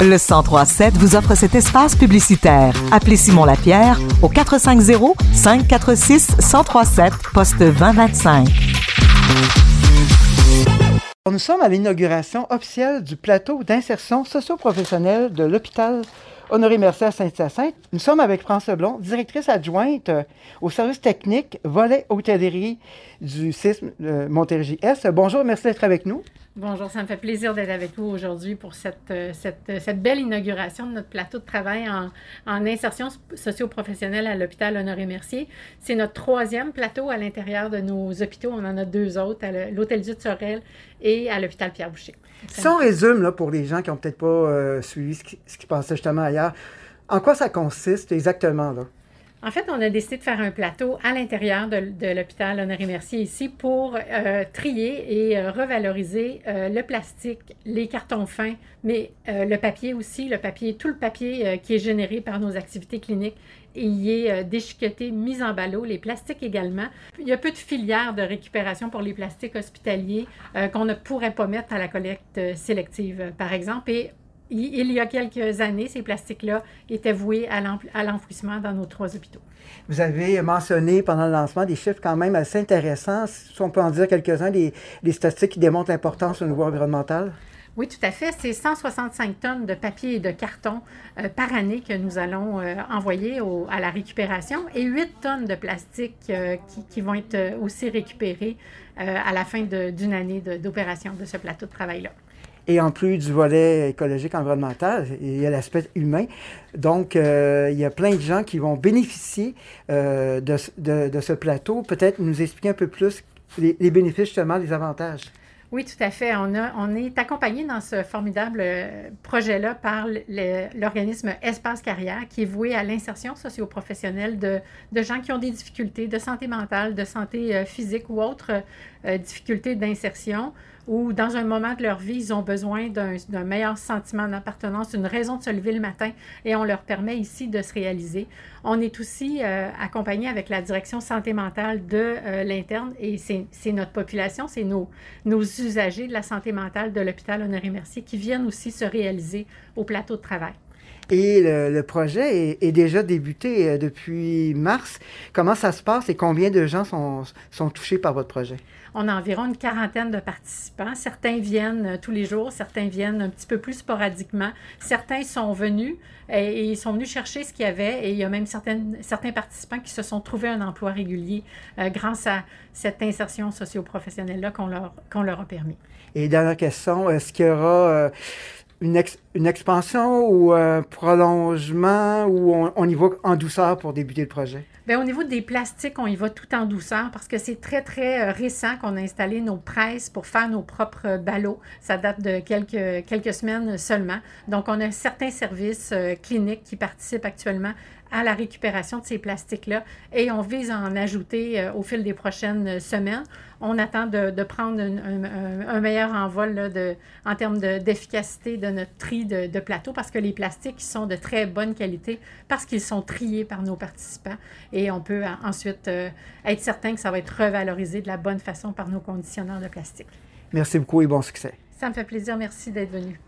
Le 1037 vous offre cet espace publicitaire. Appelez Simon Lapierre au 450 546 1037 poste 2025. Nous sommes à l'inauguration officielle du plateau d'insertion socio-professionnelle de l'hôpital Honoré Mercier à Saint-Hyacinthe. Nous sommes avec France Leblond, directrice adjointe euh, au service technique volet hôtellerie du CISM euh, Montérégie-Est. Bonjour, merci d'être avec nous. Bonjour, ça me fait plaisir d'être avec vous aujourd'hui pour cette, euh, cette, belle inauguration de notre plateau de travail en, insertion socio-professionnelle à l'hôpital Honoré-Mercier. C'est notre troisième plateau à l'intérieur de nos hôpitaux. On en a deux autres, à l'Hôtel Sorel et à l'hôpital Pierre-Boucher. Si on résume, là, pour les gens qui n'ont peut-être pas euh, suivi ce qui, passait justement ailleurs, en quoi ça consiste exactement? En fait, on a décidé de faire un plateau à l'intérieur de, l'hôpital Honoré-Mercier ici pour euh, trier et euh, revaloriser euh, le plastique, les cartons fins, mais le papier aussi, le papier, tout le papier qui est généré par nos activités cliniques y est déchiqueté, mis en ballot, les plastiques également. Il y a peu de filières de récupération pour les plastiques hospitaliers qu'on ne pourrait pas mettre à la collecte sélective, par exemple. Il y a quelques années, ces plastiques-là étaient voués à l'enfouissement dans nos trois hôpitaux. Vous avez mentionné pendant le lancement des chiffres quand même assez intéressants, si on peut en dire quelques-uns, des, des statistiques qui démontrent l'importance au niveau environnemental. Oui, tout à fait. C'est 165 tonnes de papier et de carton euh, par année que nous allons euh, envoyer au, à la récupération et 8 tonnes de plastique euh, qui, qui, vont être aussi récupérées à la fin d'une année d'opération de, de ce plateau de travail-là. Et en plus du volet écologique environnemental, il y a l'aspect humain. Donc, euh, il y a plein de gens qui vont bénéficier euh, de, ce plateau. Peut-être nous expliquer un peu plus les, bénéfices, justement, les avantages. Oui, tout à fait. On, est accompagné dans ce formidable projet-là par l'organisme Espace Carrière, qui est voué à l'insertion socio-professionnelle de, gens qui ont des difficultés de santé mentale, de santé physique ou autres euh, difficultés d'insertion ou dans un moment de leur vie, ils ont besoin d'un meilleur sentiment d'appartenance, une raison de se lever le matin et on leur permet ici de se réaliser. On est aussi euh, accompagné avec la direction santé mentale de euh, l'interne et c'est notre population, c'est nos, nos usagers de la santé mentale de l'hôpital Honoré-Mercier qui viennent aussi se réaliser au plateau de travail. Et le, le projet est, est, déjà débuté euh, depuis mars. Comment ça se passe et combien de gens sont, sont touchés par votre projet? On a environ une quarantaine de participants. Certains viennent tous les jours, certains viennent un petit peu plus sporadiquement. Certains sont venus et, ils sont venus chercher ce qu'il y avait et il y a même certaines, certains participants qui se sont trouvés un emploi régulier euh, grâce à cette insertion socio-professionnelle-là qu'on leur, qu'on leur a permis. Et dernière question, est-ce qu'il y aura... Euh, une, une, expansion ou un prolongement ou on, y va en douceur pour débuter le projet? Bien, au niveau des plastiques, on y va tout en douceur parce que c'est très, très récent qu'on a installé nos presses pour faire nos propres ballots. Ça date de quelques, quelques semaines seulement. Donc, on a certains services euh, cliniques qui participent actuellement à la récupération de ces plastiques-là et on vise à en ajouter euh, au fil des prochaines semaines. On attend de, de prendre un, un, un, meilleur envol là, de, en termes d'efficacité de, de, notre tri de, de plateaux parce que les plastiques sont de très bonne qualité parce qu'ils sont triés par nos participants et on peut ensuite euh, être certain que ça va être revalorisé de la bonne façon par nos conditionneurs de plastique. Merci beaucoup et bon succès. Ça me fait plaisir. Merci d'être venu.